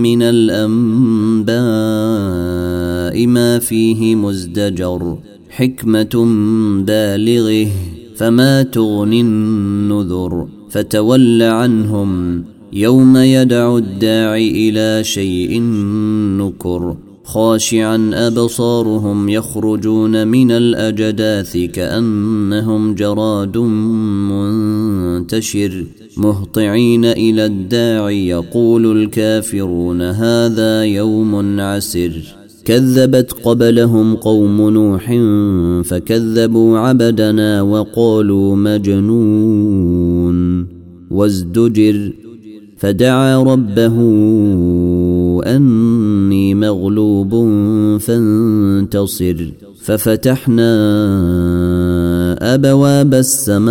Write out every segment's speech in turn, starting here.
من الأنباء ما فيه مزدجر حكمة بالغه فما تغني النذر فتول عنهم يوم يدعو الداعي إلى شيء نكر خاشعا أبصارهم يخرجون من الأجداث كأنهم جراد منتشر. مهطعين إلى الداعي يقول الكافرون هذا يوم عسر. كذبت قبلهم قوم نوح فكذبوا عبدنا وقالوا مجنون. وازدجر فدعا ربه أني مغلوب فانتصر. ففتحنا أبواب السماء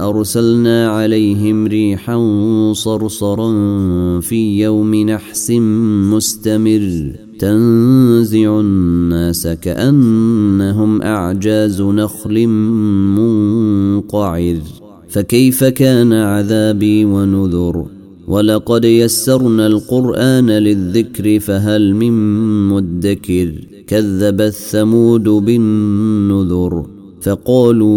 أرسلنا عليهم ريحا صرصرا في يوم نحس مستمر. تنزع الناس كأنهم أعجاز نخل منقعر. فكيف كان عذابي ونذر؟ ولقد يسرنا القرآن للذكر فهل من مدكر؟ كذب الثمود بالنذر فقالوا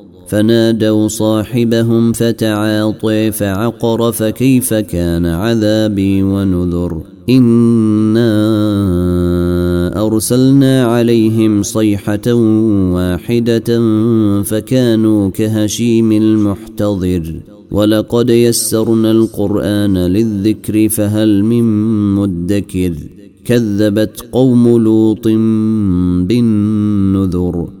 فنادوا صاحبهم فتعاطي فعقر فكيف كان عذابي ونذر إنا أرسلنا عليهم صيحة واحدة فكانوا كهشيم المحتضر ولقد يسرنا القرآن للذكر فهل من مدكر كذبت قوم لوط بالنذر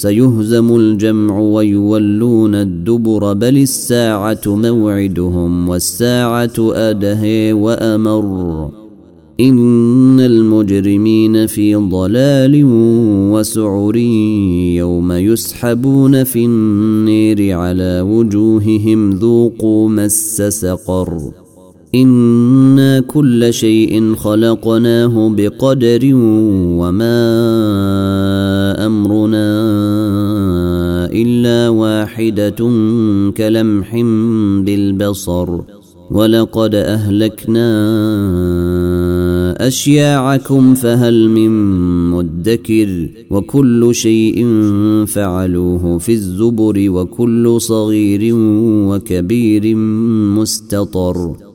سيهزم الجمع ويولون الدبر بل الساعة موعدهم والساعة أدهي وأمر. إن المجرمين في ضلال وسعر يوم يسحبون في النير على وجوههم ذوقوا مس سقر. إنا كل شيء خلقناه بقدر وما أمرنا إلا واحدة كلمح بالبصر ولقد أهلكنا أشياعكم فهل من مدكر وكل شيء فعلوه في الزبر وكل صغير وكبير مستطر